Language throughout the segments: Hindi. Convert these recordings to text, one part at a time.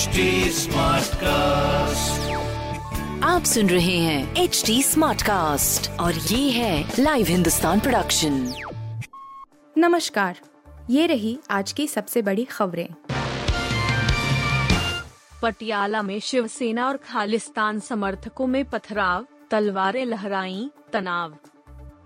HD कास्ट आप सुन रहे हैं एच डी स्मार्ट कास्ट और ये है लाइव हिंदुस्तान प्रोडक्शन नमस्कार ये रही आज की सबसे बड़ी खबरें। पटियाला में शिवसेना और खालिस्तान समर्थकों में पथराव तलवारें लहराई तनाव।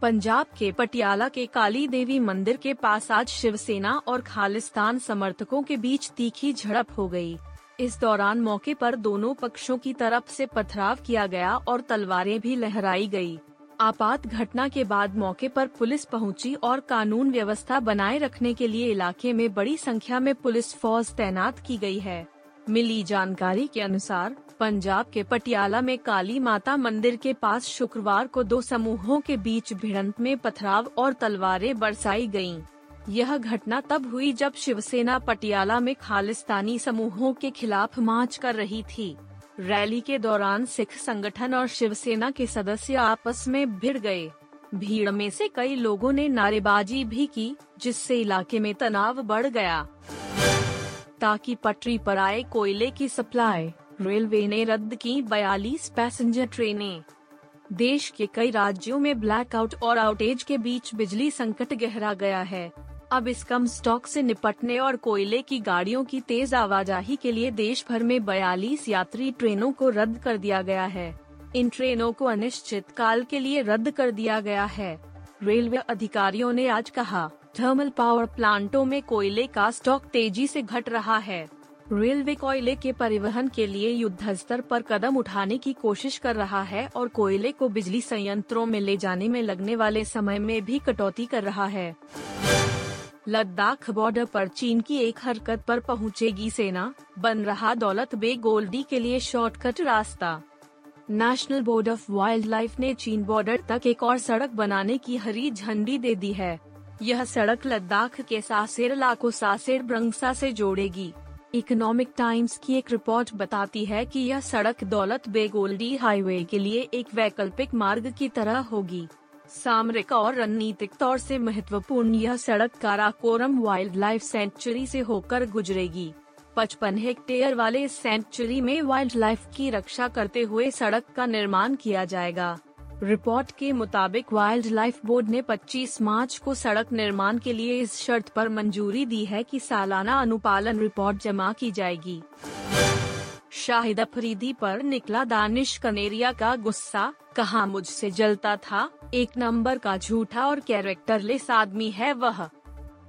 पंजाब के पटियाला के काली देवी मंदिर के पास आज शिवसेना और खालिस्तान समर्थकों के बीच तीखी झड़प हो गई। इस दौरान मौके पर दोनों पक्षों की तरफ़ से पथराव किया गया और तलवारें भी लहराई गई आपात घटना के बाद मौके पर पुलिस पहुँची और कानून व्यवस्था बनाए रखने के लिए इलाके में बड़ी संख्या में पुलिस फौज तैनात की गई है मिली जानकारी के अनुसार, पंजाब के पटियाला में काली माता मंदिर के पास शुक्रवार को दो समूहों के बीच भिड़ंत में पथराव और तलवारें बरसाई गयीं। यह घटना तब हुई जब शिवसेना पटियाला में खालिस्तानी समूहों के खिलाफ मार्च कर रही थी। रैली के दौरान सिख संगठन और शिवसेना के सदस्य आपस में भिड़ गए। भीड़ में से कई लोगों ने नारेबाजी भी की, जिससे इलाके में तनाव बढ़ गया। ताकि पटरी पर आए कोयले की सप्लाई, रेलवे ने रद्द की 42 पैसेंजर ट्रेनें। देश के कई राज्यों में ब्लैकआउट और आउटेज के बीच बिजली संकट गहरा गया है। अब इस कम स्टॉक से निपटने और कोयले की गाड़ियों की तेज आवाजाही के लिए देश भर में 42 यात्री ट्रेनों को रद्द कर दिया गया है। इन ट्रेनों को अनिश्चित काल के लिए रद्द कर दिया गया है। रेलवे अधिकारियों ने आज कहा, थर्मल पावर प्लांटों में कोयले का स्टॉक तेज़ी से घट रहा है। रेलवे कोयले के परिवहन के लिए युद्ध स्तर पर कदम उठाने की कोशिश कर रहा है और कोयले को बिजली संयंत्रों में ले जाने में लगने वाले समय में भी कटौती कर रहा है। लद्दाख बॉर्डर पर चीन की एक हरकत पर पहुंचेगी सेना, बन रहा दौलत बे गोल्डी के लिए शॉर्टकट रास्ता। National board of wild life ने चीन बॉर्डर तक एक और सड़क बनाने की हरी झंडी दे दी है। यह सड़क लद्दाख के सासेर को सासेर ब्रंगसा से जोड़ेगी। इकोनॉमिक टाइम्स की एक रिपोर्ट बताती है कि यह सड़क दौलत बेगोल्डी हाईवे के लिए एक वैकल्पिक मार्ग की तरह होगी। सामरिक और रणनीतिक तौर से महत्वपूर्ण यह सड़क काराकोरम वाइल्ड लाइफ सेंचुरी से होकर गुजरेगी। पचपन हेक्टेयर वाले इस सेंचुरी में वाइल्ड लाइफ की रक्षा करते हुए सड़क का निर्माण किया जाएगा। रिपोर्ट के मुताबिक वाइल्ड लाइफ बोर्ड ने 25 मार्च को सड़क निर्माण के लिए इस शर्त पर मंजूरी दी है कि सालाना अनुपालन रिपोर्ट जमा की जाएगी। शाहिद अफरीदी पर निकला दानिश कनेरिया का गुस्सा, कहा मुझसे जलता था, एक नंबर का झूठा और कैरेक्टरलेस आदमी है वह।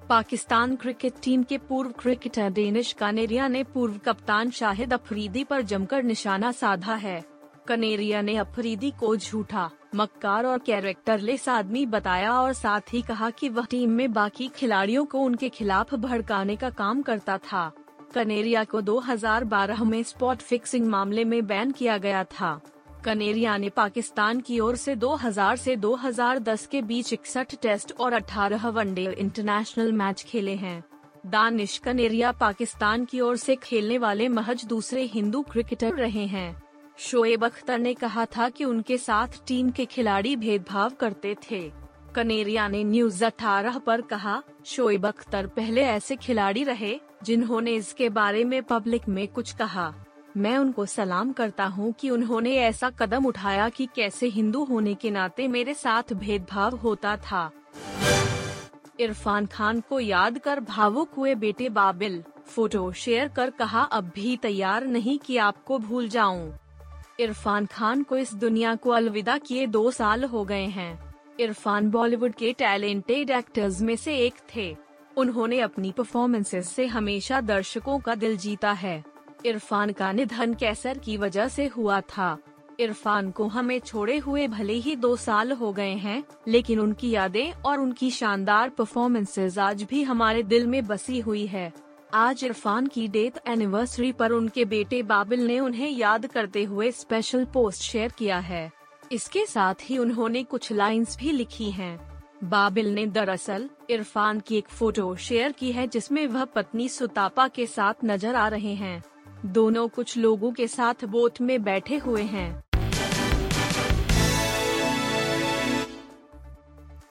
पाकिस्तान क्रिकेट टीम के पूर्व क्रिकेटर डेनिश कनेरिया ने पूर्व कप्तान शाहिद अफरीदी पर जमकर निशाना साधा है। कनेरिया ने अफरीदी को झूठा, मक्कार और कैरेक्टरलेस आदमी बताया और साथ ही कहा कि वह टीम में बाकी खिलाड़ियों को उनके खिलाफ भड़काने का काम करता था। कनेरिया को 2012 में स्पॉट फिक्सिंग मामले में बैन किया गया था। कनेरिया ने पाकिस्तान की ओर से 2000 से 2010 के बीच इकसठ टेस्ट और 18 वनडे इंटरनेशनल मैच खेले हैं। दानिश कनेरिया पाकिस्तान की ओर से खेलने वाले महज दूसरे हिंदू क्रिकेटर रहे हैं। शोएब अख्तर ने कहा था कि उनके साथ टीम के खिलाड़ी भेदभाव करते थे। कनेरिया ने न्यूज़ अठारह पर कहा, शोएब अख्तर पहले ऐसे खिलाड़ी रहे जिन्होंने इसके बारे में पब्लिक में कुछ कहा। मैं उनको सलाम करता हूँ कि उन्होंने ऐसा कदम उठाया कि कैसे हिंदू होने के नाते मेरे साथ भेदभाव होता था। इरफान खान को याद कर भावुक हुए बेटे बाबिल, फ़ोटो शेयर कर कहा, अब भी तैयार नहीं कि आपको भूल जाऊँ। इरफान खान को इस दुनिया को अलविदा किए दो साल हो गए हैं। इरफान बॉलीवुड के टैलेंटेड एक्टर्स में से एक थे। उन्होंने अपनी परफॉर्मेंसेस से हमेशा दर्शकों का दिल जीता है। इरफान का निधन कैंसर की वजह से हुआ था। इरफान को हमें छोड़े हुए भले ही दो साल हो गए हैं, लेकिन उनकी यादें और उनकी शानदार परफॉर्मेंसेज आज भी हमारे दिल में बसी हुई है। आज इरफान की डेथ एनिवर्सरी पर उनके बेटे बाबिल ने उन्हें याद करते हुए स्पेशल पोस्ट शेयर किया है। इसके साथ ही उन्होंने कुछ लाइंस भी लिखी हैं। बाबिल ने दरअसल इरफान की एक फ़ोटो शेयर की है जिसमें वह पत्नी सुतापा के साथ नज़र आ रहे हैं। दोनों कुछ लोगों के साथ बोट में बैठे हुए हैं।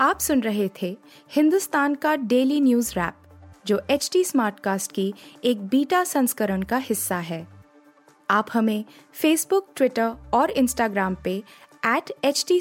आप सुन रहे थे हिंदुस्तान का डेली न्यूज़ रैप, जो एच टी स्मार्ट कास्ट की एक बीटा संस्करण का हिस्सा है। आप हमें फेसबुक ट्विटर और इंस्टाग्राम पे एट एच टी